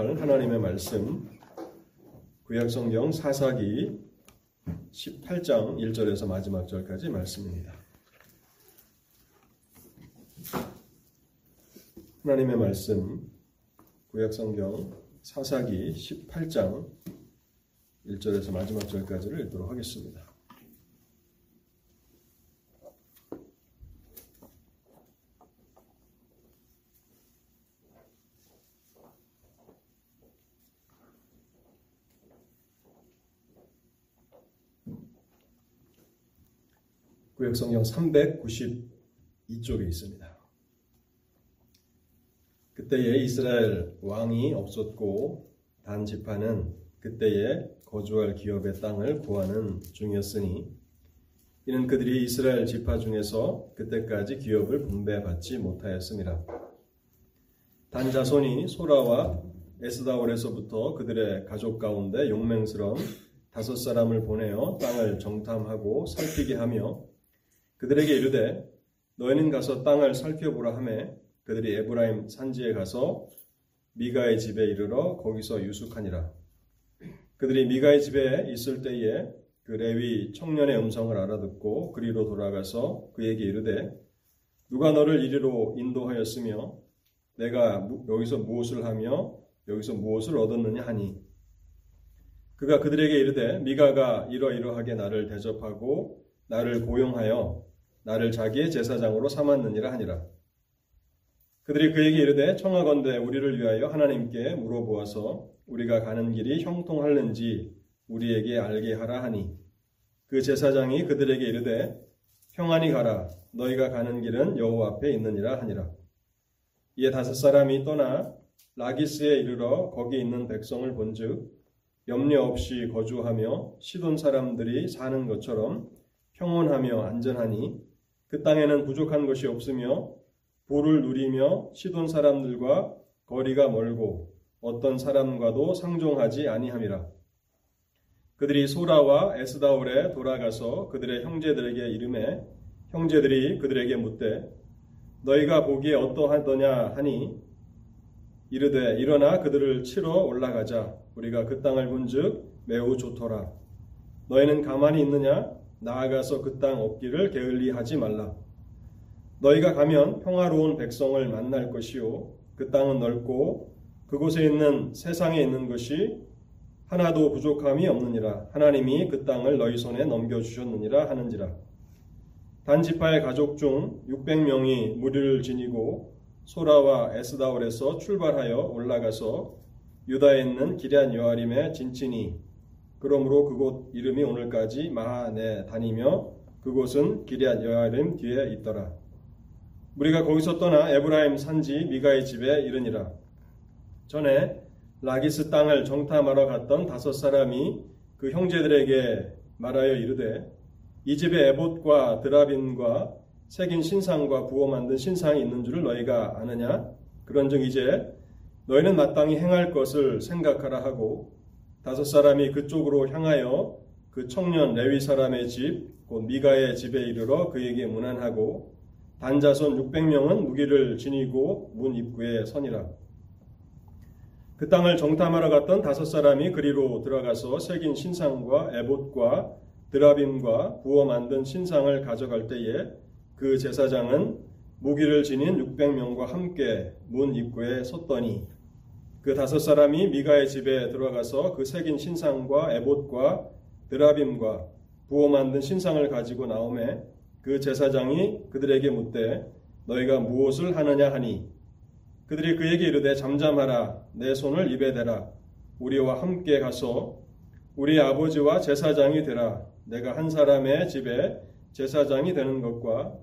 교독할 하나님의 말씀 구약성경 사사기 18장 1절에서 마지막 절까지 말씀입니다. 하나님의 말씀 구약성경 사사기 18장 1절에서 마지막 절까지를 읽도록 하겠습니다. 구역성경 392쪽에 있습니다. 그때에 이스라엘 왕이 없었고 단 지파는 그때에 거주할 기업의 땅을 구하는 중이었으니 이는 그들이 이스라엘 지파 중에서 그때까지 기업을 분배받지 못하였습니다. 단 자손이 소라와 에스다올에서부터 그들의 가족 가운데 용맹스러운 다섯 사람을 보내어 땅을 정탐하고 살피게 하며 그들에게 이르되 너희는 가서 땅을 살펴보라 하매 그들이 에브라임 산지에 가서 미가의 집에 이르러 거기서 유숙하니라. 그들이 미가의 집에 있을 때에 그 레위 청년의 음성을 알아듣고 그리로 돌아가서 그에게 이르되 누가 너를 이리로 인도하였으며 내가 여기서 무엇을 하며 여기서 무엇을 얻었느냐 하니 그가 그들에게 이르되 미가가 이러이러하게 나를 대접하고 나를 고용하여 나를 자기의 제사장으로 삼았느니라 하니라. 그들이 그에게 이르되 청하건대 우리를 위하여 하나님께 물어보아서 우리가 가는 길이 형통할는지 우리에게 알게 하라 하니 그 제사장이 그들에게 이르되 평안히 가라 너희가 가는 길은 여호와 앞에 있느니라 하니라. 이에 다섯 사람이 떠나 라기스에 이르러 거기 있는 백성을 본즉 염려 없이 거주하며 시돈 사람들이 사는 것처럼 평온하며 안전하니 그 땅에는 부족한 것이 없으며 부를 누리며 시돈 사람들과 거리가 멀고 어떤 사람과도 상종하지 아니함이라. 그들이 소라와 에스다올에 돌아가서 그들의 형제들에게 이름해 형제들이 그들에게 묻되 너희가 보기에 어떠하더냐 하니? 이르되 일어나 그들을 치러 올라가자. 우리가 그 땅을 본즉 매우 좋더라. 너희는 가만히 있느냐 나아가서 그 땅 얻기를 게을리하지 말라. 너희가 가면 평화로운 백성을 만날 것이요. 그 땅은 넓고 그곳에 있는 세상에 있는 것이 하나도 부족함이 없느니라. 하나님이 그 땅을 너희 손에 넘겨 주셨느니라 하는지라. 단지파의 가족 중 600명이 무리를 지니고 소라와 에스다올에서 출발하여 올라가서 유다에 있는 기럇 여아림에 진친이 그러므로 그곳 이름이 오늘까지 마하네 다니며 그곳은 기리앗 여아림 뒤에 있더라. 우리가 거기서 떠나 에브라임 산지 미가의 집에 이르니라. 전에 라기스 땅을 정탐하러 갔던 다섯 사람이 그 형제들에게 말하여 이르되 이 집에 에봇과 드라빈과 새긴 신상과 부어 만든 신상이 있는 줄을 너희가 아느냐? 그런즉 이제 너희는 마땅히 행할 것을 생각하라 하고 다섯 사람이 그쪽으로 향하여 그 청년 레위 사람의 집, 곧 미가의 집에 이르러 그에게 문안하고 단자손 600명은 무기를 지니고 문 입구에 서니라. 그 땅을 정탐하러 갔던 다섯 사람이 그리로 들어가서 새긴 신상과 에봇과 드라빔과 부어 만든 신상을 가져갈 때에 그 제사장은 무기를 지닌 600명과 함께 문 입구에 섰더니 그 다섯 사람이 미가의 집에 들어가서 그 새긴 신상과 에봇과 드라빔과 부어 만든 신상을 가지고 나오매 그 제사장이 그들에게 묻되 너희가 무엇을 하느냐 하니? 그들이 그에게 이르되 잠잠하라 내 손을 입에 대라. 우리와 함께 가서 우리 아버지와 제사장이 되라. 내가 한 사람의 집에 제사장이 되는 것과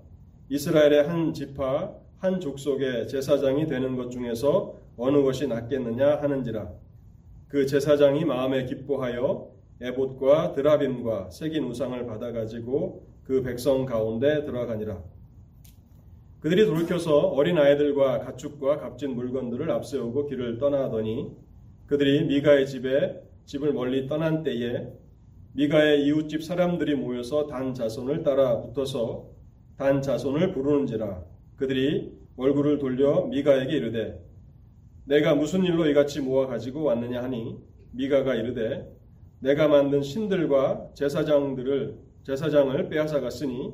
이스라엘의 한 지파 한 족속의 제사장이 되는 것 중에서 어느 것이 낫겠느냐 하는지라. 그 제사장이 마음에 기뻐하여 에봇과 드라빔과 새긴 우상을 받아 가지고 그 백성 가운데 들어가니라. 그들이 돌이켜서 어린 아이들과 가축과 값진 물건들을 앞세우고 길을 떠나더니 그들이 미가의 집에 집을 멀리 떠난 때에 미가의 이웃집 사람들이 모여서 단 자손을 따라 붙어서 단 자손을 부르는지라. 그들이 얼굴을 돌려 미가에게 이르되 내가 무슨 일로 이같이 모아 가지고 왔느냐 하니 미가가 이르되 내가 만든 신들과 제사장들을 제사장을 빼앗아 갔으니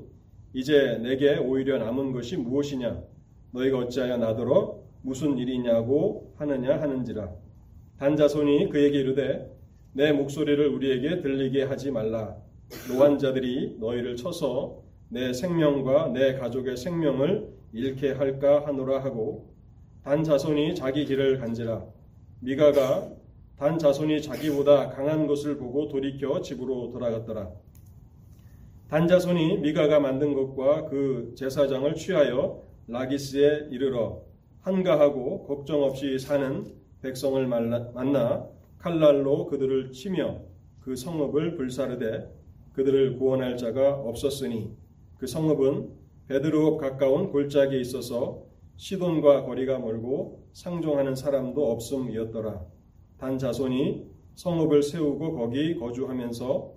이제 내게 오히려 남은 것이 무엇이냐? 너희가 어찌하여 나더러 무슨 일이냐고 하느냐 하는지라. 단자손이 그에게 이르되 내 목소리를 우리에게 들리게 하지 말라. 노환자들이 너희를 쳐서 내 생명과 내 가족의 생명을 잃게 할까 하노라 하고 단 자손이 자기 길을 간지라 미가가 단 자손이 자기보다 강한 것을 보고 돌이켜 집으로 돌아갔더라. 단 자손이 미가가 만든 것과 그 제사장을 취하여 라기스에 이르러 한가하고 걱정 없이 사는 백성을 만나 칼날로 그들을 치며 그 성읍을 불사르되 그들을 구원할 자가 없었으니 그 성읍은 베드로 가까운 골짜기에 있어서 시돈과 거리가 멀고 상종하는 사람도 없음이었더라. 단 자손이 성읍을 세우고 거기 거주하면서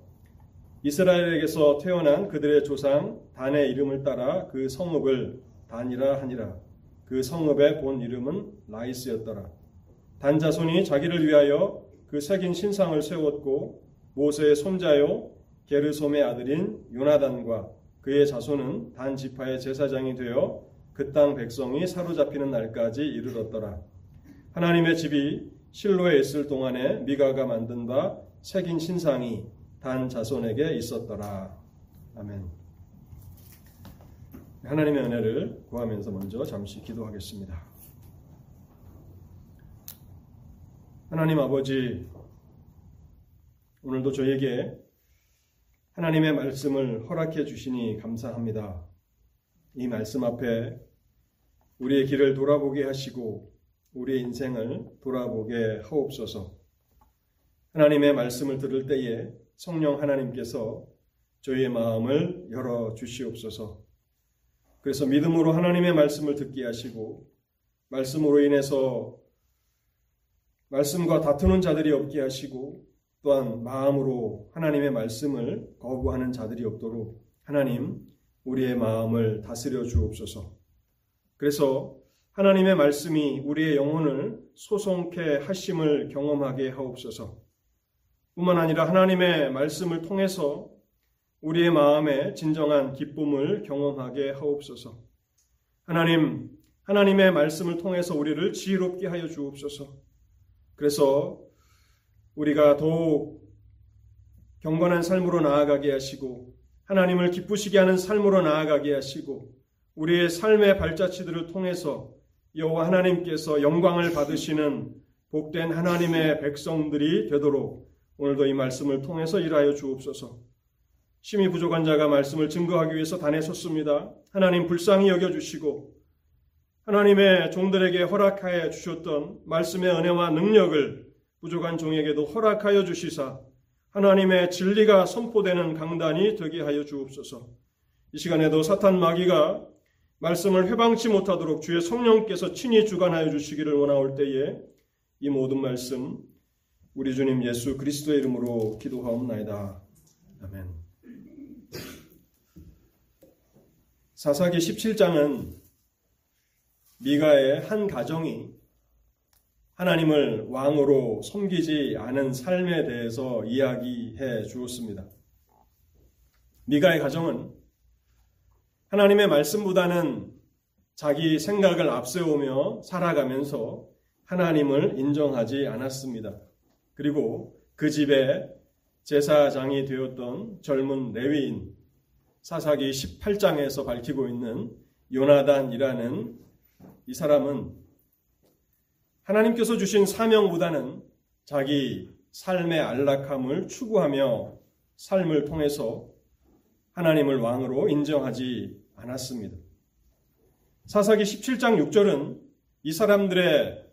이스라엘에게서 태어난 그들의 조상 단의 이름을 따라 그 성읍을 단이라 하니라. 그 성읍의 본 이름은 라이스였더라. 단 자손이 자기를 위하여 그 새긴 신상을 세웠고 모세의 손자요 게르솜의 아들인 요나단과 그의 자손은 단 지파의 제사장이 되어 그 땅 백성이 사로잡히는 날까지 이르렀더라. 하나님의 집이 실로에 있을 동안에 미가가 만든 바 새긴 신상이 단 자손에게 있었더라. 아멘. 하나님의 은혜를 구하면서 먼저 잠시 기도하겠습니다. 하나님 아버지, 오늘도 저에게 하나님의 말씀을 허락해 주시니 감사합니다. 이 말씀 앞에 우리의 길을 돌아보게 하시고 우리의 인생을 돌아보게 하옵소서. 하나님의 말씀을 들을 때에 성령 하나님께서 저희의 마음을 열어 주시옵소서. 그래서 믿음으로 하나님의 말씀을 듣게 하시고 말씀으로 인해서 말씀과 다투는 자들이 없게 하시고 또한 마음으로 하나님의 말씀을 거부하는 자들이 없도록 하나님 우리의 마음을 다스려 주옵소서. 그래서 하나님의 말씀이 우리의 영혼을 소송케 하심을 경험하게 하옵소서. 뿐만 아니라 하나님의 말씀을 통해서 우리의 마음에 진정한 기쁨을 경험하게 하옵소서. 하나님, 하나님의 말씀을 통해서 우리를 지혜롭게 하여 주옵소서. 그래서 우리가 더욱 경건한 삶으로 나아가게 하시고 하나님을 기쁘시게 하는 삶으로 나아가게 하시고 우리의 삶의 발자취들을 통해서 여호와 하나님께서 영광을 받으시는 복된 하나님의 백성들이 되도록 오늘도 이 말씀을 통해서 일하여 주옵소서. 심히 부족한 자가 말씀을 증거하기 위해서 단에 섰습니다. 하나님 불쌍히 여겨 주시고 하나님의 종들에게 허락하여 주셨던 말씀의 은혜와 능력을 부족한 종에게도 허락하여 주시사 하나님의 진리가 선포되는 강단이 되게 하여 주옵소서. 이 시간에도 사탄 마귀가 말씀을 회방치 못하도록 주의 성령께서 친히 주관하여 주시기를 원하올 때에 이 모든 말씀 우리 주님 예수 그리스도의 이름으로 기도하옵나이다. 아멘. 사사기 17장은 미가의 한 가정이 하나님을 왕으로 섬기지 않은 삶에 대해서 이야기해 주었습니다. 미가의 가정은 하나님의 말씀보다는 자기 생각을 앞세우며 살아가면서 하나님을 인정하지 않았습니다. 그리고 그 집에 제사장이 되었던 젊은 레위인 사사기 18장에서 밝히고 있는 요나단이라는 이 사람은 하나님께서 주신 사명보다는 자기 삶의 안락함을 추구하며 삶을 통해서 하나님을 왕으로 인정하지 않았습니다. 사사기 17장 6절은 이 사람들의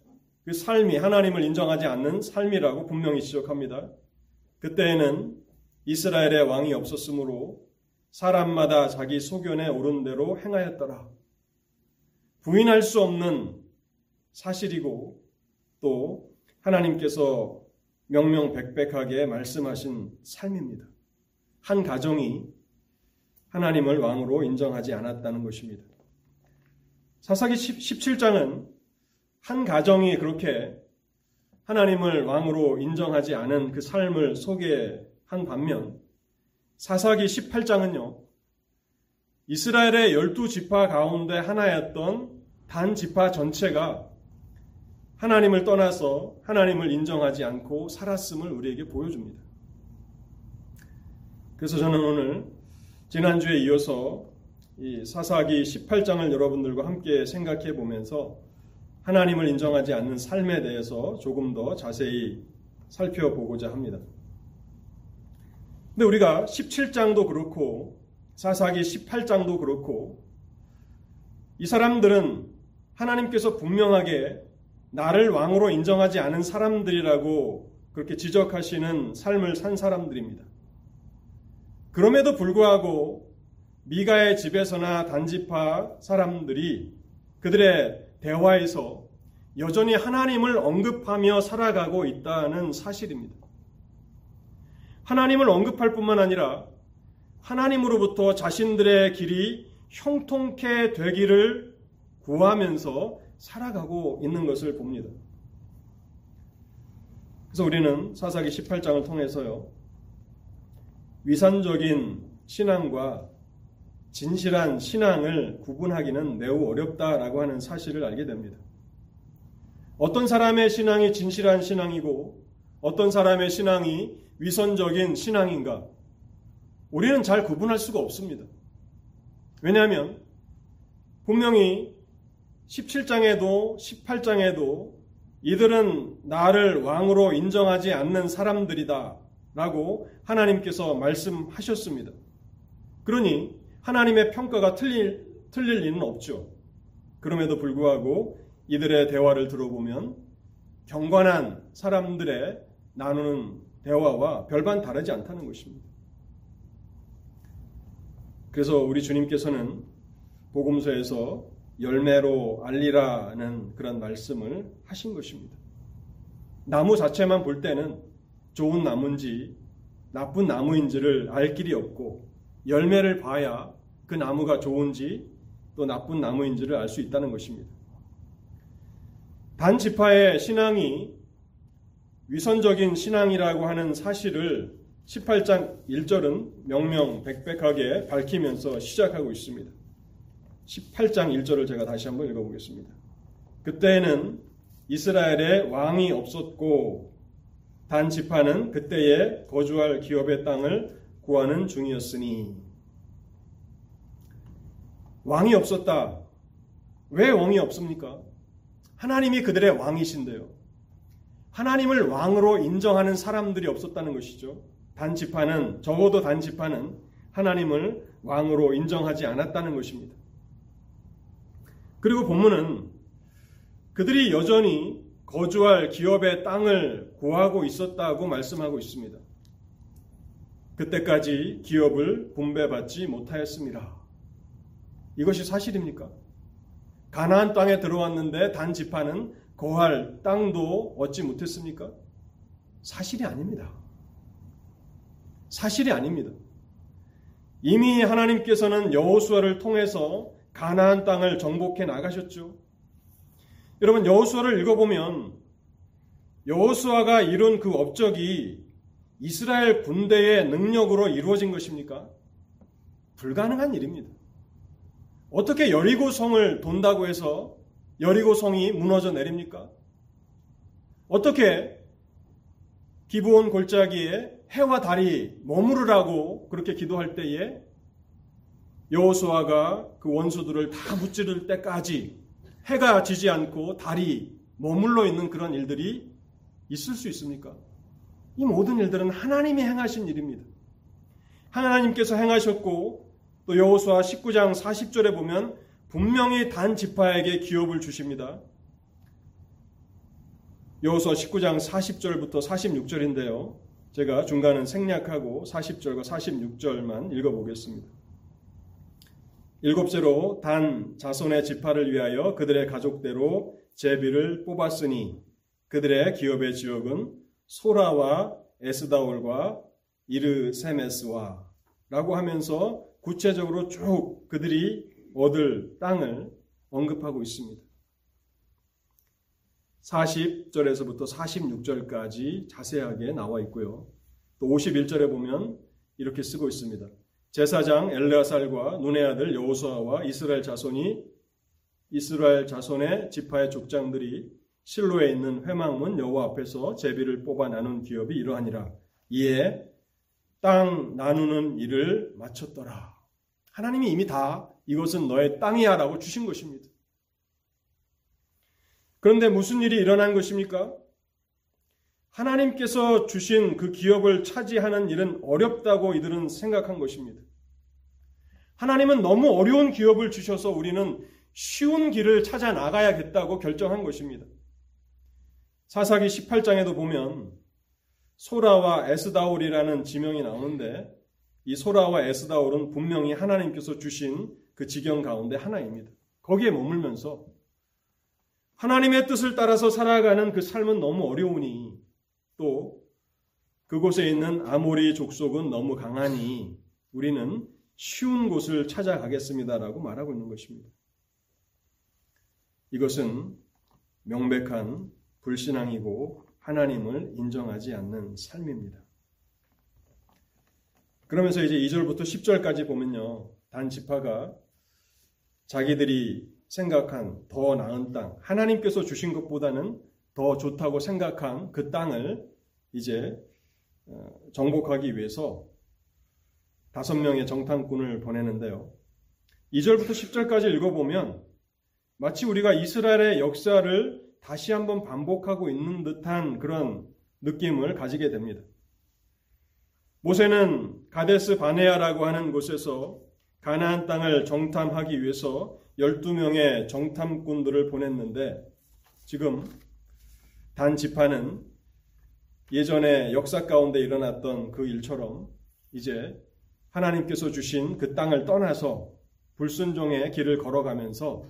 그 삶이 하나님을 인정하지 않는 삶이라고 분명히 지적합니다. 그때에는 이스라엘의 왕이 없었으므로 사람마다 자기 소견에 오른 대로 행하였더라. 부인할 수 없는 사실이고 또 하나님께서 명명백백하게 말씀하신 삶입니다. 한 가정이 하나님을 왕으로 인정하지 않았다는 것입니다. 사사기 17장은 한 가정이 그렇게 하나님을 왕으로 인정하지 않은 그 삶을 소개한 반면 사사기 18장은요. 이스라엘의 열두 지파 가운데 하나였던 단 지파 전체가 하나님을 떠나서 하나님을 인정하지 않고 살았음을 우리에게 보여줍니다. 그래서 저는 오늘 지난주에 이어서 이 사사기 18장을 여러분들과 함께 생각해 보면서 하나님을 인정하지 않는 삶에 대해서 조금 더 자세히 살펴보고자 합니다. 근데 우리가 17장도 그렇고 사사기 18장도 그렇고 이 사람들은 하나님께서 분명하게 나를 왕으로 인정하지 않은 사람들이라고 그렇게 지적하시는 삶을 산 사람들입니다. 그럼에도 불구하고 미가의 집에서나 단지파 사람들이 그들의 대화에서 여전히 하나님을 언급하며 살아가고 있다는 사실입니다. 하나님을 언급할 뿐만 아니라 하나님으로부터 자신들의 길이 형통케 되기를 구하면서 살아가고 있는 것을 봅니다. 그래서 우리는 사사기 18장을 통해서요, 위산적인 신앙과 진실한 신앙을 구분하기는 매우 어렵다라고 하는 사실을 알게 됩니다. 어떤 사람의 신앙이 진실한 신앙이고 어떤 사람의 신앙이 위선적인 신앙인가? 우리는 잘 구분할 수가 없습니다. 왜냐하면 분명히 17장에도 18장에도 이들은 나를 왕으로 인정하지 않는 사람들이다 라고 하나님께서 말씀하셨습니다. 그러니 하나님의 평가가 틀릴, 틀릴 리는 없죠. 그럼에도 불구하고 이들의 대화를 들어보면 경건한 사람들의 나누는 대화와 별반 다르지 않다는 것입니다. 그래서 우리 주님께서는 복음서에서 열매로 알리라는 그런 말씀을 하신 것입니다. 나무 자체만 볼 때는 좋은 나무인지 나쁜 나무인지를 알 길이 없고 열매를 봐야 그 나무가 좋은지 또 나쁜 나무인지를 알 수 있다는 것입니다. 단 지파의 신앙이 위선적인 신앙이라고 하는 사실을 18장 1절은 명명백백하게 밝히면서 시작하고 있습니다. 18장 1절을 제가 다시 한번 읽어보겠습니다. 그때에는 이스라엘에 왕이 없었고 단 지파는 그때에 거주할 기업의 땅을 구하는 중이었으니 왕이 없었다. 왜 왕이 없습니까? 하나님이 그들의 왕이신데요. 하나님을 왕으로 인정하는 사람들이 없었다는 것이죠. 단지파는 적어도 단지파는 하나님을 왕으로 인정하지 않았다는 것입니다. 그리고 본문은 그들이 여전히 거주할 기업의 땅을 구하고 있었다고 말씀하고 있습니다. 그때까지 기업을 분배받지 못하였습니다. 이것이 사실입니까? 가나안 땅에 들어왔는데 단 지파는 거할 땅도 얻지 못했습니까? 사실이 아닙니다. 사실이 아닙니다. 이미 하나님께서는 여호수아를 통해서 가나안 땅을 정복해 나가셨죠. 여러분 여호수아를 읽어보면 여호수아가 이룬 그 업적이 이스라엘 군대의 능력으로 이루어진 것입니까? 불가능한 일입니다. 어떻게 여리고 성을 돈다고 해서 여리고 성이 무너져 내립니까? 어떻게 기부온 골짜기에 해와 달이 머무르라고 그렇게 기도할 때에 여호수아가 그 원수들을 다 무찌를 때까지 해가 지지 않고 달이 머물러 있는 그런 일들이 있을 수 있습니까? 이 모든 일들은 하나님이 행하신 일입니다. 하나님께서 행하셨고 또 여호수아 19장 40절에 보면 분명히 단 지파에게 기업을 주십니다. 여호수아 19장 40절부터 46절인데요. 제가 중간은 생략하고 40절과 46절만 읽어보겠습니다. 일곱째로 단 자손의 지파를 위하여 그들의 가족대로 제비를 뽑았으니 그들의 기업의 지역은 소라와 에스다올과 이르세메스와 라고 하면서 구체적으로 쭉 그들이 얻을 땅을 언급하고 있습니다. 40절에서부터 46절까지 자세하게 나와 있고요. 또 51절에 보면 이렇게 쓰고 있습니다. 제사장 엘레아살과 눈의 아들 여호수아와 이스라엘 자손이 이스라엘 자손의 지파의 족장들이 실로에 있는 회망문 여호와 앞에서 제비를 뽑아 나눈 기업이 이러하니라. 이에 땅 나누는 일을 마쳤더라. 하나님이 이미 다 이것은 너의 땅이야라고 주신 것입니다. 그런데 무슨 일이 일어난 것입니까? 하나님께서 주신 그 기업을 차지하는 일은 어렵다고 이들은 생각한 것입니다. 하나님은 너무 어려운 기업을 주셔서 우리는 쉬운 길을 찾아 나가야겠다고 결정한 것입니다. 사사기 18장에도 보면 소라와 에스다올이라는 지명이 나오는데 이 소라와 에스다올은 분명히 하나님께서 주신 그 지경 가운데 하나입니다. 거기에 머물면서 하나님의 뜻을 따라서 살아가는 그 삶은 너무 어려우니 또 그곳에 있는 아모리 족속은 너무 강하니 우리는 쉬운 곳을 찾아가겠습니다라고 말하고 있는 것입니다. 이것은 명백한 불신앙이고 하나님을 인정하지 않는 삶입니다. 그러면서 이제 2절부터 10절까지 보면요. 단 지파가 자기들이 생각한 더 나은 땅, 하나님께서 주신 것보다는 더 좋다고 생각한 그 땅을 이제 어, 정복하기 위해서 다섯 명의 정탐꾼을 보내는데요. 2절부터 10절까지 읽어보면 마치 우리가 이스라엘의 역사를 다시 한번 반복하고 있는 듯한 그런 느낌을 가지게 됩니다. 모세는 가데스 바네아라고 하는 곳에서 가나안 땅을 정탐하기 위해서 12명의 정탐꾼들을 보냈는데 지금 단 지파는 예전에 역사 가운데 일어났던 그 일처럼 이제 하나님께서 주신 그 땅을 떠나서 불순종의 길을 걸어가면서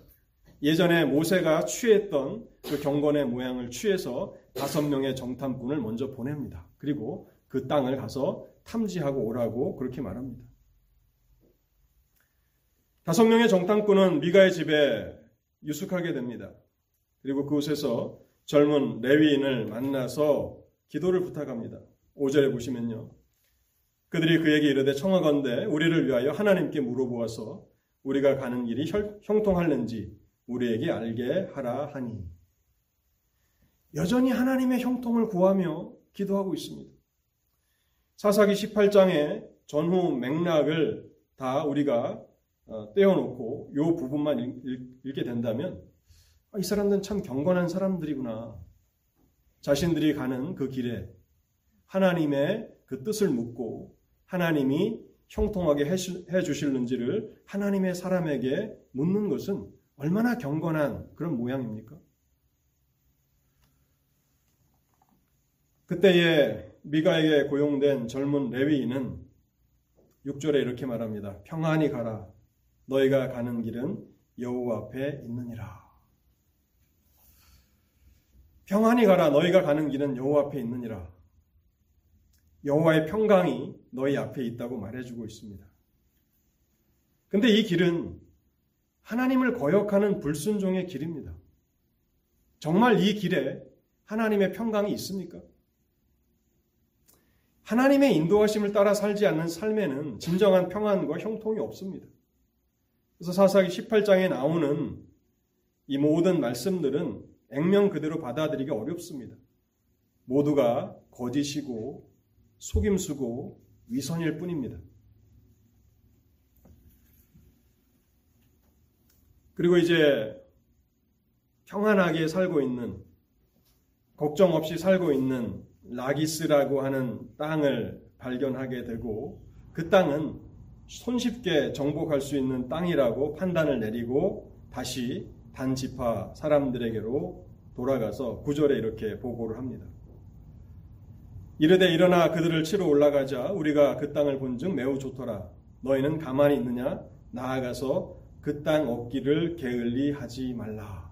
예전에 모세가 취했던 그 경건의 모양을 취해서 다섯 명의 정탐꾼을 먼저 보냅니다. 그리고 그 땅을 가서 탐지하고 오라고 그렇게 말합니다. 다섯 명의 정탐꾼은 미가의 집에 유숙하게 됩니다. 그리고 그곳에서 젊은 레위인을 만나서 기도를 부탁합니다. 5절에 보시면요. 그들이 그에게 이르되 청하건대 우리를 위하여 하나님께 물어보아서 우리가 가는 길이 형통할는지 우리에게 알게 하라 하니 여전히 하나님의 형통을 구하며 기도하고 있습니다. 사사기 18장의 전후 맥락을 다 우리가 어, 떼어놓고 이 부분만 읽 게 된다면 아, 이 사람들은 참 경건한 사람들이구나. 자신들이 가는 그 길에 하나님의 그 뜻을 묻고 하나님이 형통하게 해 주실는지를 하나님의 사람에게 묻는 것은 얼마나 경건한 그런 모양입니까? 그때에 미가에게 고용된 젊은 레위인은 6절에 이렇게 말합니다. 평안히 가라. 너희가 가는 길은 여호와 앞에 있느니라. 평안히 가라. 너희가 가는 길은 여호와 앞에 있느니라. 여호와의 평강이 너희 앞에 있다고 말해주고 있습니다. 근데 이 길은 하나님을 거역하는 불순종의 길입니다. 정말 이 길에 하나님의 평강이 있습니까? 하나님의 인도하심을 따라 살지 않는 삶에는 진정한 평안과 형통이 없습니다. 그래서 사사기 18장에 나오는 이 모든 말씀들은 액면 그대로 받아들이기 어렵습니다. 모두가 거짓이고 속임수고 위선일 뿐입니다. 그리고 이제 평안하게 살고 있는 걱정 없이 살고 있는 라기스라고 하는 땅을 발견하게 되고 그 땅은 손쉽게 정복할 수 있는 땅이라고 판단을 내리고 다시 단지파 사람들에게로 돌아가서 구절에 이렇게 보고를 합니다. 이르되 일어나 그들을 치러 올라가자 우리가 그 땅을 본즉 매우 좋더라. 너희는 가만히 있느냐? 나아가서 그 땅 얻기를 게을리 하지 말라.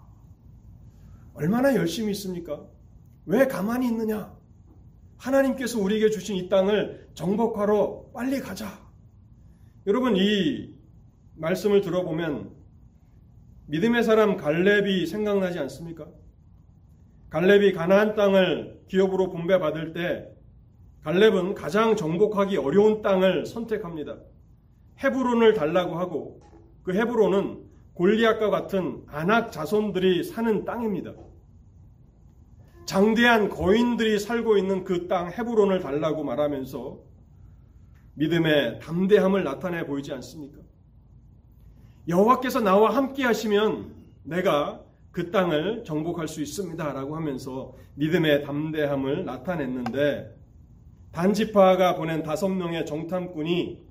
얼마나 열심히 있습니까? 왜 가만히 있느냐? 하나님께서 우리에게 주신 이 땅을 정복하러 빨리 가자. 여러분 이 말씀을 들어보면 믿음의 사람 갈렙이 생각나지 않습니까? 갈렙이 가나안 땅을 기업으로 분배받을 때 갈렙은 가장 정복하기 어려운 땅을 선택합니다. 헤브론을 달라고 하고 그 헤브론은 골리앗과 같은 안악 자손들이 사는 땅입니다. 장대한 거인들이 살고 있는 그 땅 헤브론을 달라고 말하면서 믿음의 담대함을 나타내 보이지 않습니까? 여호와께서 나와 함께 하시면 내가 그 땅을 정복할 수 있습니다라고 하면서 믿음의 담대함을 나타냈는데 단지파가 보낸 다섯 명의 정탐꾼이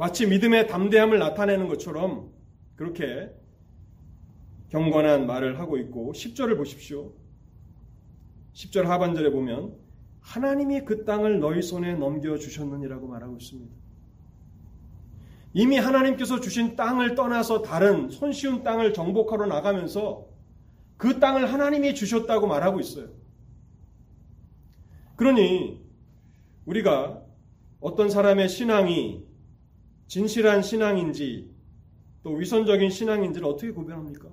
마치 믿음의 담대함을 나타내는 것처럼 그렇게 경건한 말을 하고 있고 10절을 보십시오. 10절 하반절에 보면 하나님이 그 땅을 너희 손에 넘겨 주셨느니라고 말하고 있습니다. 이미 하나님께서 주신 땅을 떠나서 다른 손쉬운 땅을 정복하러 나가면서 그 땅을 하나님이 주셨다고 말하고 있어요. 그러니 우리가 어떤 사람의 신앙이 진실한 신앙인지 또 위선적인 신앙인지를 어떻게 구별합니까?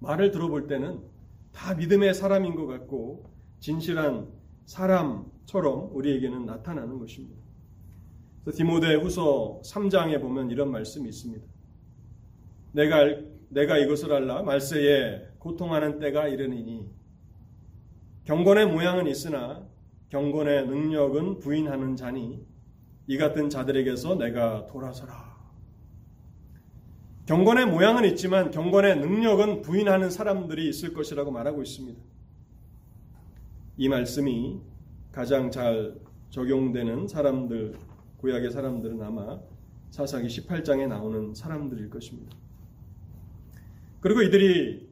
말을 들어볼 때는 다 믿음의 사람인 것 같고 진실한 사람처럼 우리에게는 나타나는 것입니다. 디모데 후서 3장에 보면 이런 말씀이 있습니다. 내가, 내가 이것을 알라 말세에 고통하는 때가 이르니니 경건의 모양은 있으나 경건의 능력은 부인하는 자니 이 같은 자들에게서 내가 돌아서라. 경건의 모양은 있지만 경건의 능력은 부인하는 사람들이 있을 것이라고 말하고 있습니다. 이 말씀이 가장 잘 적용되는 사람들, 구약의 사람들은 아마 사사기 18장에 나오는 사람들일 것입니다. 그리고 이들이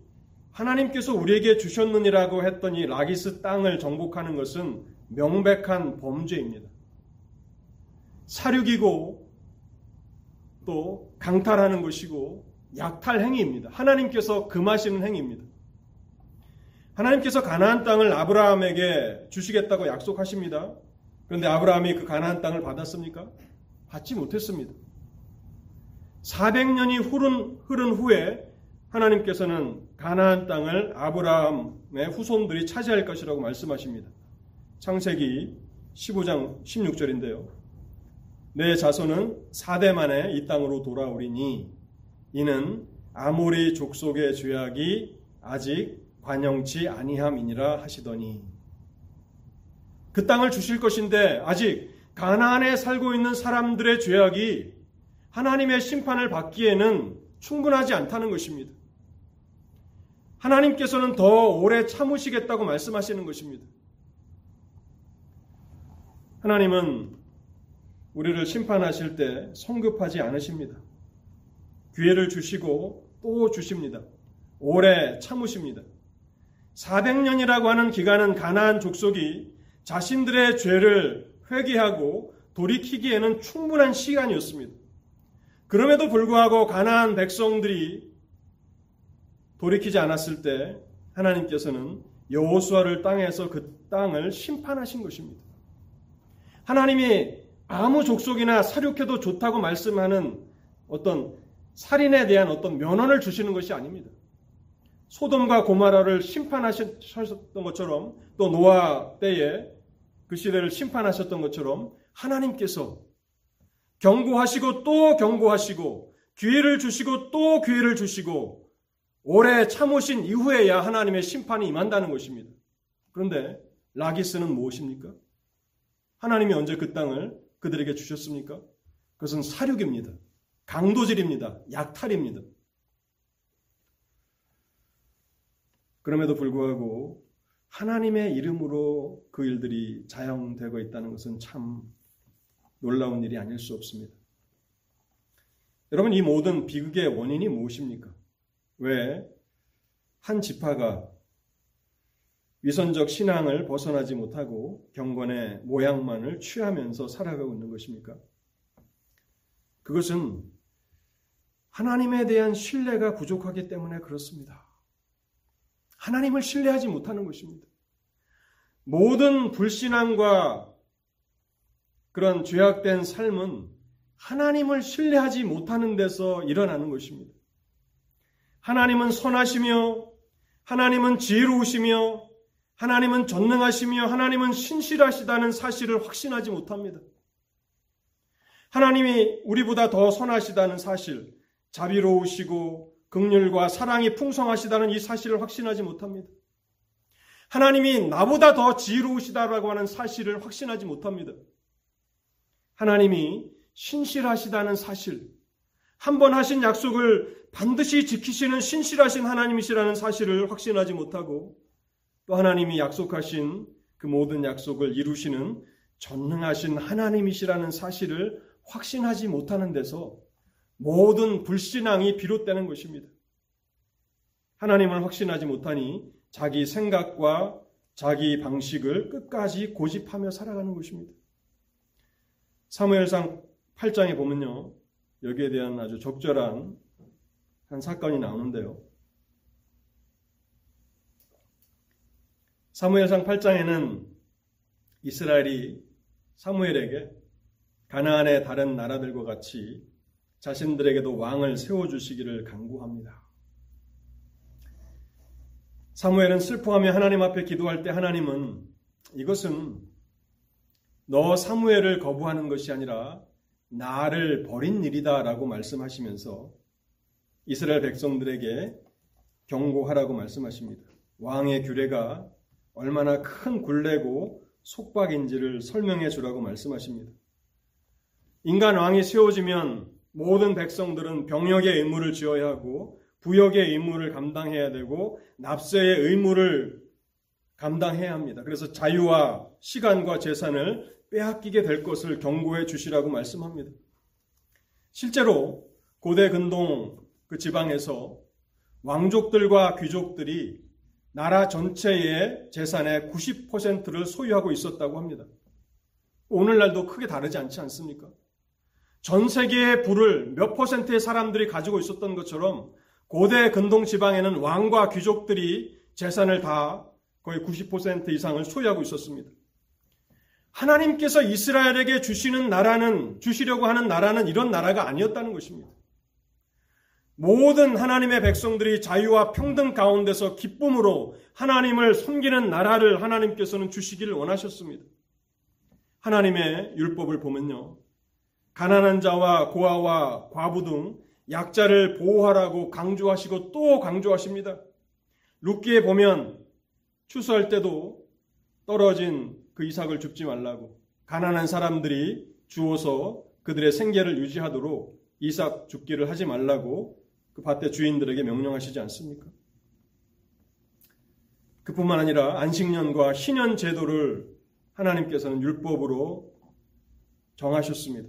하나님께서 우리에게 주셨느니라고 했더니 라기스 땅을 정복하는 것은 명백한 범죄입니다. 사륙이고 또 강탈하는 것이고 약탈 행위입니다. 하나님께서 금하시는 행위입니다. 하나님께서 가나안 땅을 아브라함에게 주시겠다고 약속하십니다. 그런데 아브라함이 그 가나안 땅을 받았습니까? 받지 못했습니다. 400년이 흐른, 흐른 후에 하나님께서는 가나안 땅을 아브라함의 후손들이 차지할 것이라고 말씀하십니다. 창세기 15장 16절인데요. 내 자손은 4대 만에 이 땅으로 돌아오리니 이는 아모리 족속의 죄악이 아직 관영치 아니함이니라 하시더니 그 땅을 주실 것인데 아직 가나안에 살고 있는 사람들의 죄악이 하나님의 심판을 받기에는 충분하지 않다는 것입니다. 하나님께서는 더 오래 참으시겠다고 말씀하시는 것입니다. 하나님은 우리를 심판하실 때 성급하지 않으십니다. 기회를 주시고 또 주십니다. 오래 참으십니다. 400년이라고 하는 기간은 가나안 족속이 자신들의 죄를 회개하고 돌이키기에는 충분한 시간이었습니다. 그럼에도 불구하고 가나안 백성들이 돌이키지 않았을 때 하나님께서는 여호수아를 땅에서 그 땅을 심판하신 것입니다. 하나님이 아무 족속이나 사륙해도 좋다고 말씀하는 어떤 살인에 대한 어떤 면허를 주시는 것이 아닙니다. 소돔과 고마라를 심판하셨던 것처럼 또 노아 때에 그 시대를 심판하셨던 것처럼 하나님께서 경고하시고 또 경고하시고 기회를 주시고 또 기회를 주시고 오래 참으신 이후에야 하나님의 심판이 임한다는 것입니다. 그런데 라기스는 무엇입니까? 하나님이 언제 그 땅을 그들에게 주셨습니까? 그것은 사륙입니다. 강도질입니다. 약탈입니다. 그럼에도 불구하고 하나님의 이름으로 그 일들이 자영되고 있다는 것은 참 놀라운 일이 아닐 수 없습니다. 여러분, 이 모든 비극의 원인이 무엇입니까? 왜 한 지파가 위선적 신앙을 벗어나지 못하고 경건의 모양만을 취하면서 살아가고 있는 것입니까? 그것은 하나님에 대한 신뢰가 부족하기 때문에 그렇습니다. 하나님을 신뢰하지 못하는 것입니다. 모든 불신앙과 그런 죄악된 삶은 하나님을 신뢰하지 못하는 데서 일어나는 것입니다. 하나님은 선하시며 하나님은 지혜로우시며 하나님은 전능하시며 하나님은 신실하시다는 사실을 확신하지 못합니다. 하나님이 우리보다 더 선하시다는 사실, 자비로우시고 극률과 사랑이 풍성하시다는 이 사실을 확신하지 못합니다. 하나님이 나보다 더 지혜로우시다라고 하는 사실을 확신하지 못합니다. 하나님이 신실하시다는 사실, 한 번 하신 약속을 반드시 지키시는 신실하신 하나님이시라는 사실을 확신하지 못하고 또 하나님이 약속하신 그 모든 약속을 이루시는 전능하신 하나님이시라는 사실을 확신하지 못하는 데서 모든 불신앙이 비롯되는 것입니다. 하나님을 확신하지 못하니 자기 생각과 자기 방식을 끝까지 고집하며 살아가는 것입니다. 사무엘상 8장에 보면요. 여기에 대한 아주 적절한 한 사건이 나오는데요. 사무엘상 8장에는 이스라엘이 사무엘에게 가나안의 다른 나라들과 같이 자신들에게도 왕을 세워주시기를 강구합니다. 사무엘은 슬퍼하며 하나님 앞에 기도할 때 하나님은 이것은 너 사무엘을 거부하는 것이 아니라 나를 버린 일이다 라고 말씀하시면서 이스라엘 백성들에게 경고하라고 말씀하십니다. 왕의 규례가 얼마나 큰 굴레고 속박인지를 설명해 주라고 말씀하십니다. 인간 왕이 세워지면 모든 백성들은 병역의 의무를 지어야 하고 부역의 의무를 감당해야 되고 납세의 의무를 감당해야 합니다. 그래서 자유와 시간과 재산을 빼앗기게 될 것을 경고해 주시라고 말씀합니다. 실제로 고대 근동 그 지방에서 왕족들과 귀족들이 나라 전체의 재산의 90%를 소유하고 있었다고 합니다. 오늘날도 크게 다르지 않지 않습니까? 전 세계의 부를 몇 퍼센트의 사람들이 가지고 있었던 것처럼 고대 근동 지방에는 왕과 귀족들이 재산을 다 거의 90% 이상을 소유하고 있었습니다. 하나님께서 이스라엘에게 주시는 나라는 주시려고 하는 나라는 이런 나라가 아니었다는 것입니다. 모든 하나님의 백성들이 자유와 평등 가운데서 기쁨으로 하나님을 섬기는 나라를 하나님께서는 주시기를 원하셨습니다. 하나님의 율법을 보면요. 가난한 자와 고아와 과부 등 약자를 보호하라고 강조하시고 또 강조하십니다. 룻기에 보면 추수할 때도 떨어진 그 이삭을 줍지 말라고 가난한 사람들이 주어서 그들의 생계를 유지하도록 이삭 죽기를 하지 말라고 그 밭의 주인들에게 명령하시지 않습니까? 그뿐만 아니라 안식년과 희년 제도를 하나님께서는 율법으로 정하셨습니다.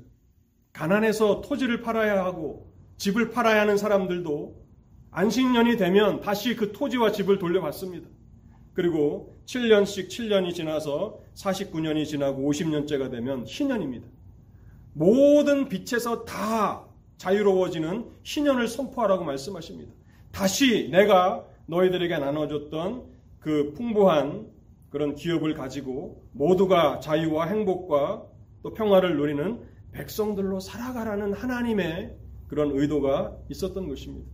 가난해서 토지를 팔아야 하고 집을 팔아야 하는 사람들도 안식년이 되면 다시 그 토지와 집을 돌려받습니다. 그리고 7년씩 7년이 지나서 49년이 지나고 50년째가 되면 희년입니다. 모든 빛에서 다 자유로워지는 희년을 선포하라고 말씀하십니다. 다시 내가 너희들에게 나눠줬던 그 풍부한 그런 기업을 가지고 모두가 자유와 행복과 또 평화를 누리는 백성들로 살아가라는 하나님의 그런 의도가 있었던 것입니다.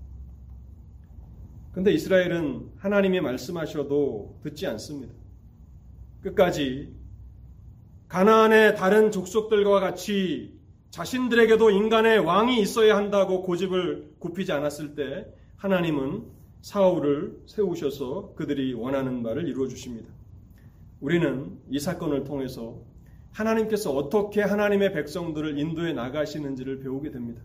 근데 이스라엘은 하나님이 말씀하셔도 듣지 않습니다. 끝까지 가나안의 다른 족속들과 같이 자신들에게도 인간의 왕이 있어야 한다고 고집을 굽히지 않았을 때 하나님은 사울을 세우셔서 그들이 원하는 바를 이루어 주십니다. 우리는 이 사건을 통해서 하나님께서 어떻게 하나님의 백성들을 인도해 나가시는지를 배우게 됩니다.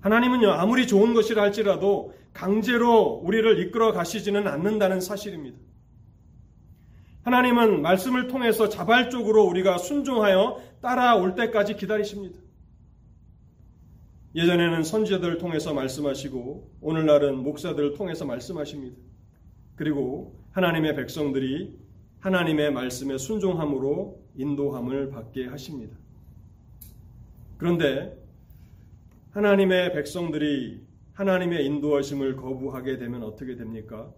하나님은요, 아무리 좋은 것이라 할지라도 강제로 우리를 이끌어 가시지는 않는다는 사실입니다. 하나님은 말씀을 통해서 자발적으로 우리가 순종하여 따라올 때까지 기다리십니다. 예전에는 선지자들을 통해서 말씀하시고 오늘날은 목사들을 통해서 말씀하십니다. 그리고 하나님의 백성들이 하나님의 말씀에 순종함으로 인도함을 받게 하십니다. 그런데 하나님의 백성들이 하나님의 인도하심을 거부하게 되면 어떻게 됩니까?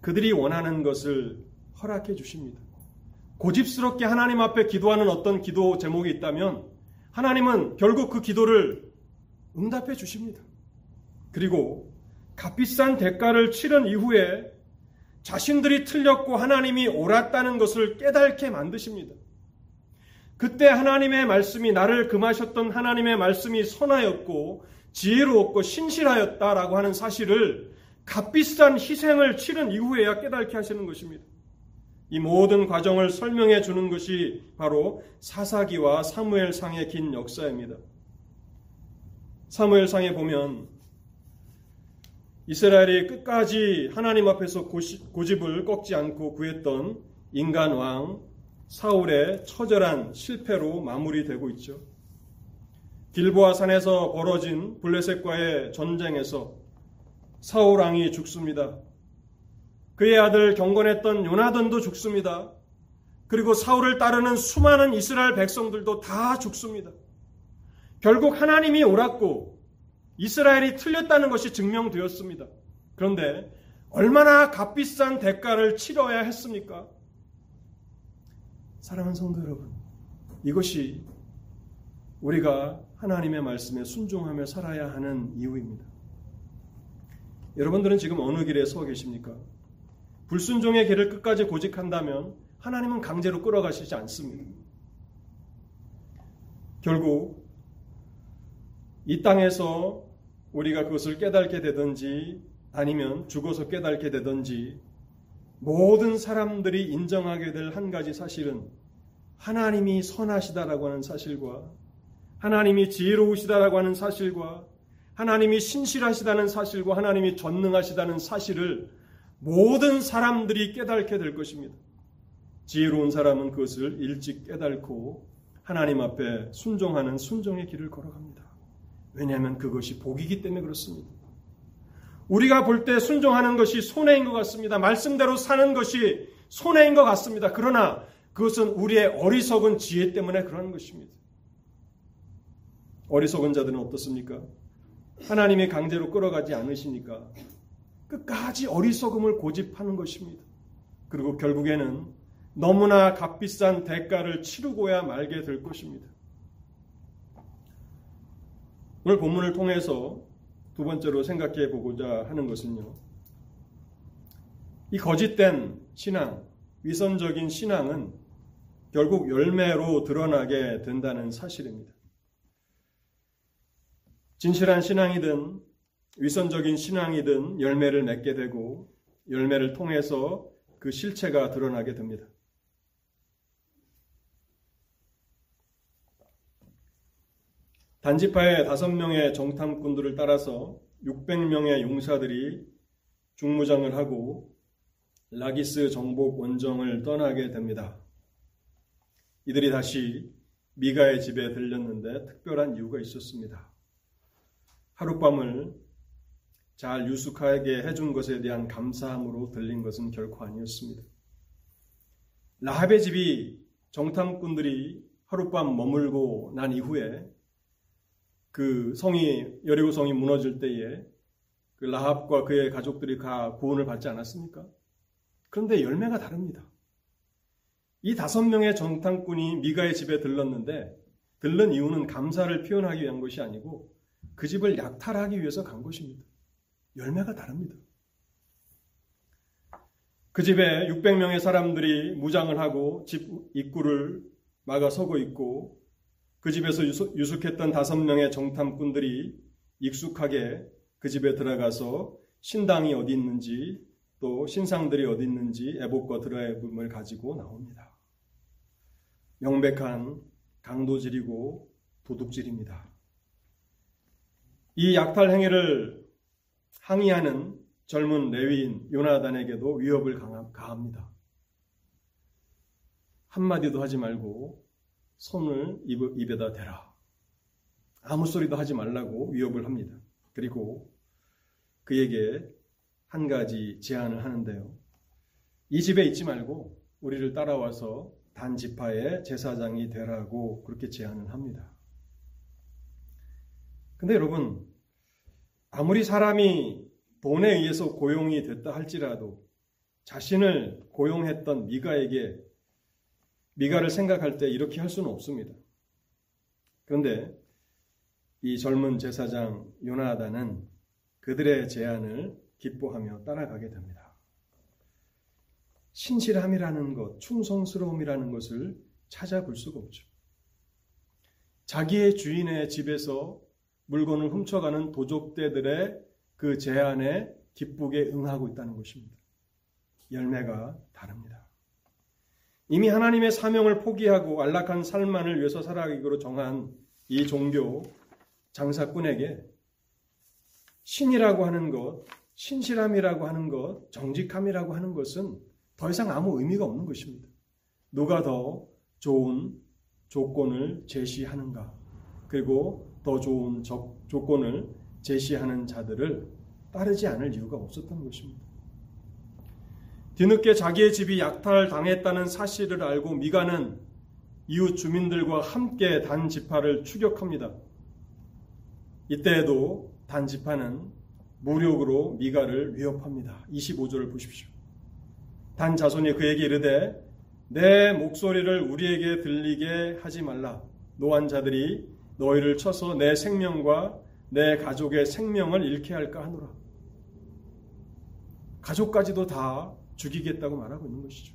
그들이 원하는 것을 허락해 주십니다. 고집스럽게 하나님 앞에 기도하는 어떤 기도 제목이 있다면 하나님은 결국 그 기도를 응답해 주십니다. 그리고 값비싼 대가를 치른 이후에 자신들이 틀렸고 하나님이 옳았다는 것을 깨닫게 만드십니다. 그때 하나님의 말씀이 나를 금하셨던 하나님의 말씀이 선하였고 지혜로웠고 신실하였다라고 하는 사실을 값비싼 희생을 치른 이후에야 깨닫게 하시는 것입니다. 이 모든 과정을 설명해 주는 것이 바로 사사기와 사무엘상의 긴 역사입니다. 사무엘상에 보면 이스라엘이 끝까지 하나님 앞에서 고집을 꺾지 않고 구했던 인간 왕 사울의 처절한 실패로 마무리되고 있죠. 길보아 산에서 벌어진 블레셋과의 전쟁에서 사울 왕이 죽습니다. 그의 아들 경건했던 요나단도 죽습니다. 그리고 사울을 따르는 수많은 이스라엘 백성들도 다 죽습니다. 결국 하나님이 옳았고 이스라엘이 틀렸다는 것이 증명되었습니다. 그런데 얼마나 값비싼 대가를 치러야 했습니까? 사랑하는 성도 여러분, 이것이 우리가 하나님의 말씀에 순종하며 살아야 하는 이유입니다. 여러분들은 지금 어느 길에 서 계십니까? 불순종의 길을 끝까지 고집한다면 하나님은 강제로 끌어가시지 않습니다. 결국 이 땅에서 우리가 그것을 깨닫게 되든지 아니면 죽어서 깨닫게 되든지 모든 사람들이 인정하게 될 한 가지 사실은 하나님이 선하시다라고 하는 사실과 하나님이 지혜로우시다라고 하는 사실과 하나님이 신실하시다는 사실과 하나님이 전능하시다는 사실을 모든 사람들이 깨닫게 될 것입니다. 지혜로운 사람은 그것을 일찍 깨닫고 하나님 앞에 순종하는 순종의 길을 걸어갑니다. 왜냐하면 그것이 복이기 때문에 그렇습니다. 우리가 볼 때 순종하는 것이 손해인 것 같습니다. 말씀대로 사는 것이 손해인 것 같습니다. 그러나 그것은 우리의 어리석은 지혜 때문에 그러는 것입니다. 어리석은 자들은 어떻습니까? 하나님이 강제로 끌어가지 않으시니까 끝까지 어리석음을 고집하는 것입니다. 그리고 결국에는 너무나 값비싼 대가를 치르고야 말게 될 것입니다. 오늘 본문을 통해서 두 번째로 생각해 보고자 하는 것은요. 이 거짓된 신앙, 위선적인 신앙은 결국 열매로 드러나게 된다는 사실입니다. 진실한 신앙이든 위선적인 신앙이든 열매를 맺게 되고 열매를 통해서 그 실체가 드러나게 됩니다. 단지파의 다섯 명의 정탐꾼들을 따라서 600명의 용사들이 중무장을 하고 라기스 정복 원정을 떠나게 됩니다. 이들이 다시 미가의 집에 들렸는데 특별한 이유가 있었습니다. 하룻밤을 잘 유숙하게 해준 것에 대한 감사함으로 들린 것은 결코 아니었습니다. 라합의 집이 정탐꾼들이 하룻밤 머물고 난 이후에 그 성이 여리고 성이 무너질 때에 그 라합과 그의 가족들이 가 구원을 받지 않았습니까? 그런데 열매가 다릅니다. 이 다섯 명의 정탐꾼이 미가의 집에 들렀는데 들른 이유는 감사를 표현하기 위한 것이 아니고 그 집을 약탈하기 위해서 간 것입니다. 열매가 다릅니다. 그 집에 600명의 사람들이 무장을 하고 집 입구를 막아 서고 있고 그 집에서 유숙했던 다섯 명의 정탐꾼들이 익숙하게 그 집에 들어가서 신당이 어디 있는지 또 신상들이 어디 있는지 애복과 드라이브를 가지고 나옵니다. 명백한 강도질이고 도둑질입니다. 이 약탈 행위를 항의하는 젊은 레위인 요나단에게도 위협을 가합니다. 한마디도 하지 말고 손을 입, 에다 대라. 아무 소리도 하지 말라고 위협을 합니다. 그리고 그에게 한 가지 제안을 하는데요. 이 집에 있지 말고 우리를 따라와서 단 지파의 제사장이 되라고 그렇게 제안을 합니다. 근데 여러분, 아무리 사람이 돈에 의해서 고용이 됐다 할지라도 자신을 고용했던 미가에게 미가를 생각할 때 이렇게 할 수는 없습니다. 그런데 이 젊은 제사장 요나다는 그들의 제안을 기뻐하며 따라가게 됩니다. 신실함이라는 것, 충성스러움이라는 것을 찾아볼 수가 없죠. 자기의 주인의 집에서 물건을 훔쳐가는 도적대들의 그 제안에 기쁘게 응하고 있다는 것입니다. 열매가 다릅니다. 이미 하나님의 사명을 포기하고 안락한 삶만을 위해서 살아가기로 정한 이 종교 장사꾼에게 신이라고 하는 것, 신실함이라고 하는 것, 정직함이라고 하는 것은 더 이상 아무 의미가 없는 것입니다. 누가 더 좋은 조건을 제시하는가, 그리고 더 좋은 조건을 제시하는 자들을 따르지 않을 이유가 없었던 것입니다. 뒤늦게 자기의 집이 약탈당했다는 사실을 알고 미가는 이웃 주민들과 함께 단 지파를 추격합니다. 이때에도 단 지파는 무력으로 미가를 위협합니다. 25절을 보십시오. 단 자손이 그에게 이르되 내 목소리를 우리에게 들리게 하지 말라. 노한 자들이 너희를 쳐서 내 생명과 내 가족의 생명을 잃게 할까 하노라. 가족까지도 다 죽이겠다고 말하고 있는 것이죠.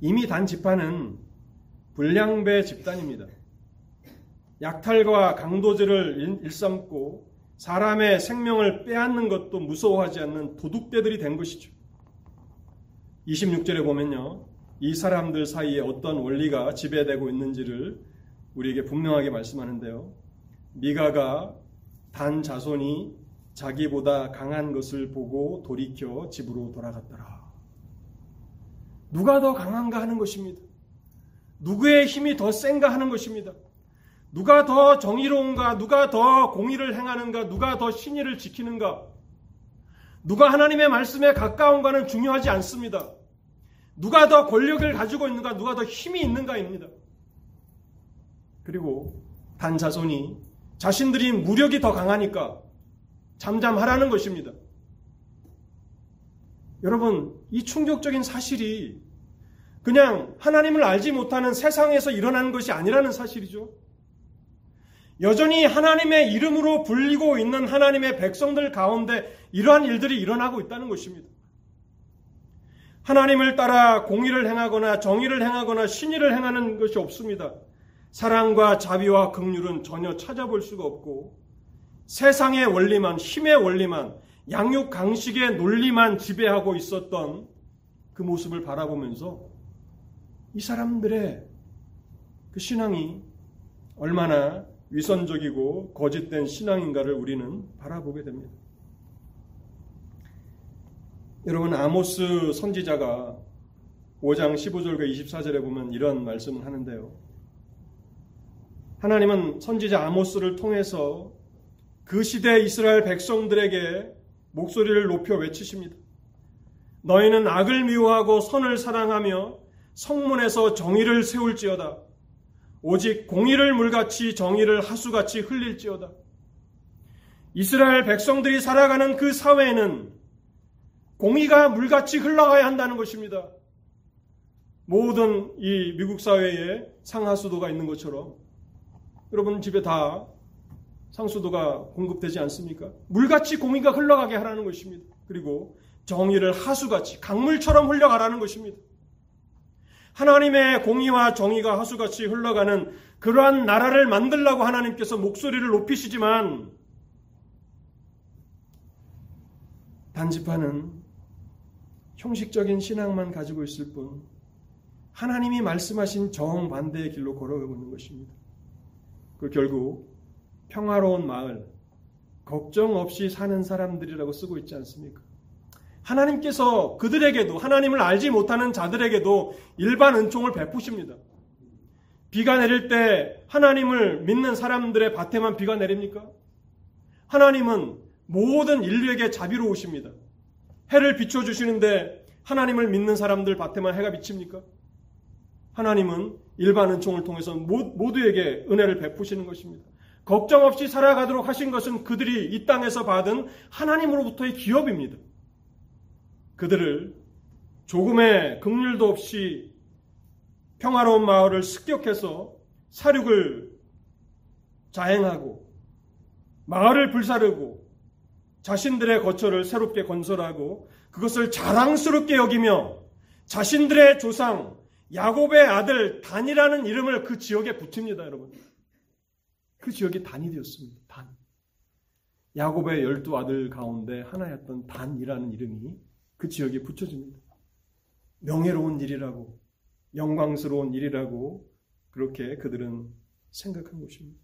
이미 단 집단은 불량배 집단입니다. 약탈과 강도질을 일삼고 사람의 생명을 빼앗는 것도 무서워하지 않는 도둑대들이 된 것이죠. 26절에 보면요. 이 사람들 사이에 어떤 원리가 지배되고 있는지를 우리에게 분명하게 말씀하는데요. 미가가 단 자손이 자기보다 강한 것을 보고 돌이켜 집으로 돌아갔더라. 누가 더 강한가 하는 것입니다. 누구의 힘이 더 센가 하는 것입니다. 누가 더 정의로운가, 누가 더 공의를 행하는가, 누가 더 신의를 지키는가, 누가 하나님의 말씀에 가까운가는 중요하지 않습니다. 누가 더 권력을 가지고 있는가, 누가 더 힘이 있는가입니다. 그리고 단 자손이 자신들이 무력이 더 강하니까 잠잠하라는 것입니다. 여러분, 이 충격적인 사실이 그냥 하나님을 알지 못하는 세상에서 일어나는 것이 아니라는 사실이죠. 여전히 하나님의 이름으로 불리고 있는 하나님의 백성들 가운데 이러한 일들이 일어나고 있다는 것입니다. 하나님을 따라 공의를 행하거나 정의를 행하거나 신의를 행하는 것이 없습니다. 사랑과 자비와 긍휼은 전혀 찾아볼 수가 없고 세상의 원리만 힘의 원리만 양육 강식의 논리만 지배하고 있었던 그 모습을 바라보면서 이 사람들의 그 신앙이 얼마나 위선적이고 거짓된 신앙인가를 우리는 바라보게 됩니다. 여러분 아모스 선지자가 5장 15절과 24절에 보면 이런 말씀을 하는데요. 하나님은 선지자 아모스를 통해서 그 시대 이스라엘 백성들에게 목소리를 높여 외치십니다. 너희는 악을 미워하고 선을 사랑하며 성문에서 정의를 세울지어다. 오직 공의를 물같이 정의를 하수같이 흘릴지어다. 이스라엘 백성들이 살아가는 그 사회에는 공의가 물같이 흘러가야 한다는 것입니다. 모든 이 미국 사회에 상하수도가 있는 것처럼 여러분 집에 다 상수도가 공급되지 않습니까? 물같이 공의가 흘러가게 하라는 것입니다. 그리고 정의를 하수같이 강물처럼 흘러가라는 것입니다. 하나님의 공의와 정의가 하수같이 흘러가는 그러한 나라를 만들라고 하나님께서 목소리를 높이시지만 단지파는 형식적인 신앙만 가지고 있을 뿐 하나님이 말씀하신 정반대의 길로 걸어가고 있는 것입니다. 그 결국 평화로운 마을, 걱정 없이 사는 사람들이라고 쓰고 있지 않습니까? 하나님께서 그들에게도 하나님을 알지 못하는 자들에게도 일반 은총을 베푸십니다. 비가 내릴 때 하나님을 믿는 사람들의 밭에만 비가 내립니까? 하나님은 모든 인류에게 자비로우십니다. 해를 비춰주시는데 하나님을 믿는 사람들 밭에만 해가 비칩니까? 하나님은 일반 은총을 통해서 모두에게 은혜를 베푸시는 것입니다. 걱정 없이 살아가도록 하신 것은 그들이 이 땅에서 받은 하나님으로부터의 기업입니다. 그들을 조금의 극률도 없이 평화로운 마을을 습격해서 사륙을 자행하고 마을을 불사르고 자신들의 거처를 새롭게 건설하고 그것을 자랑스럽게 여기며 자신들의 조상 야곱의 아들 단이라는 이름을 그 지역에 붙입니다, 여러분. 그 지역이 단이 되었습니다. 단. 야곱의 열두 아들 가운데 하나였던 단이라는 이름이 그 지역에 붙여집니다. 명예로운 일이라고, 영광스러운 일이라고 그렇게 그들은 생각한 것입니다.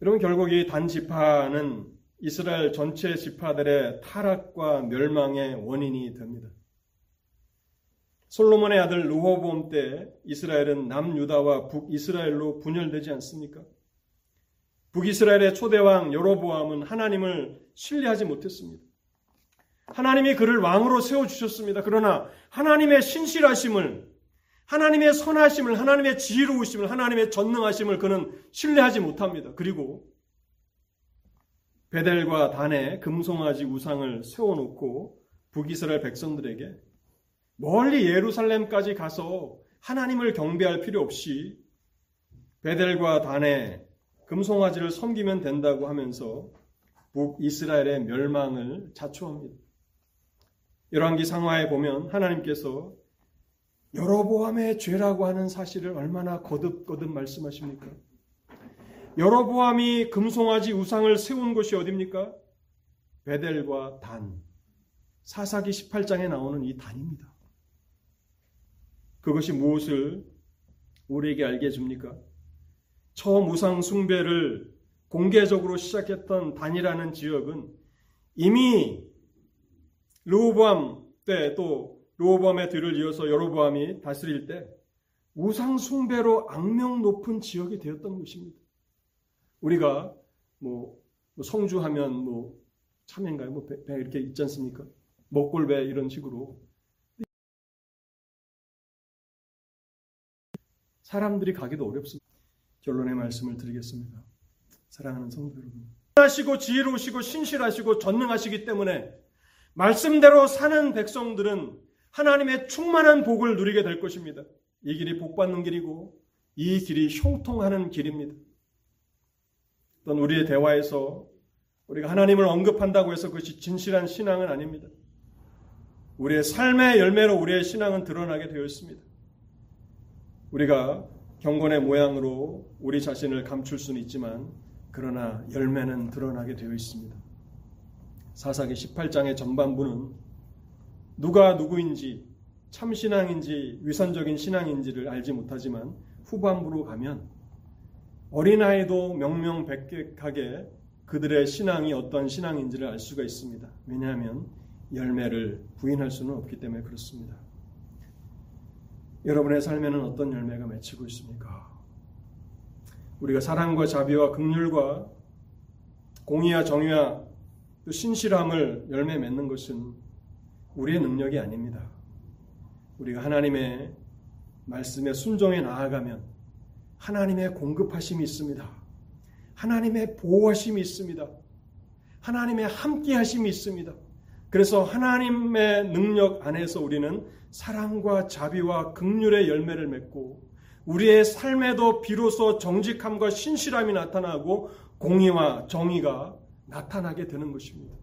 여러분 결국 이 단 지파는 이스라엘 전체 지파들의 타락과 멸망의 원인이 됩니다. 솔로몬의 아들 르호보암 때 이스라엘은 남유다와 북이스라엘로 분열되지 않습니까? 북이스라엘의 초대왕 여로보암은 하나님을 신뢰하지 못했습니다. 하나님이 그를 왕으로 세워 주셨습니다. 그러나 하나님의 신실하심을 하나님의 선하심을 하나님의 지혜로우심을 하나님의 전능하심을 그는 신뢰하지 못합니다. 그리고 베델과 단에 금송아지 우상을 세워놓고 북이스라엘 백성들에게 멀리 예루살렘까지 가서 하나님을 경배할 필요 없이 베델과 단에 금송아지를 섬기면 된다고 하면서 북이스라엘의 멸망을 자초합니다. 열왕기 상하에 보면 하나님께서 여로보암의 죄라고 하는 사실을 얼마나 거듭거듭 말씀하십니까? 여로보암이 금송아지 우상을 세운 곳이 어딥니까? 베델과 단. 사사기 18장에 나오는 이 단입니다. 그것이 무엇을 우리에게 알게 해줍니까? 처음 우상 숭배를 공개적으로 시작했던 단이라는 지역은 이미 르호보암 때 또 르호보암의 뒤를 이어서 여로보암이 다스릴 때 우상 숭배로 악명 높은 지역이 되었던 것입니다. 우리가 뭐, 뭐 성주하면 뭐 참인가요? 뭐 이렇게 있지 않습니까? 먹골배 이런 식으로 사람들이 가기도 어렵습니다. 결론의 말씀을 드리겠습니다. 사랑하는 성도 여러분. 하시고 지혜로우시고 신실하시고 전능하시기 때문에 말씀대로 사는 백성들은 하나님의 충만한 복을 누리게 될 것입니다. 이 길이 복받는 길이고 이 길이 형통하는 길입니다. 어떤 우리의 대화에서 우리가 하나님을 언급한다고 해서 그것이 진실한 신앙은 아닙니다. 우리의 삶의 열매로 우리의 신앙은 드러나게 되어 있습니다. 우리가 경건의 모양으로 우리 자신을 감출 수는 있지만 그러나 열매는 드러나게 되어 있습니다. 사사기 18장의 전반부는 누가 누구인지 참신앙인지 위선적인 신앙인지를 알지 못하지만 후반부로 가면 어린아이도 명명백백하게 그들의 신앙이 어떤 신앙인지를 알 수가 있습니다. 왜냐하면 열매를 부인할 수는 없기 때문에 그렇습니다. 여러분의 삶에는 어떤 열매가 맺히고 있습니까? 우리가 사랑과 자비와 극률과 공의와 정의와 또 신실함을 열매 맺는 것은 우리의 능력이 아닙니다. 우리가 하나님의 말씀에 순종해 나아가면 하나님의 공급하심이 있습니다. 하나님의 보호하심이 있습니다. 하나님의 함께하심이 있습니다. 그래서 하나님의 능력 안에서 우리는 사랑과 자비와 극률의 열매를 맺고 우리의 삶에도 비로소 정직함과 신실함이 나타나고 공의와 정의가 나타나게 되는 것입니다.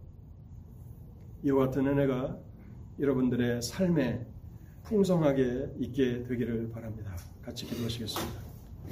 이와 같은 은혜가 여러분들의 삶에 풍성하게 있게 되기를 바랍니다. 같이 기도하시겠습니다.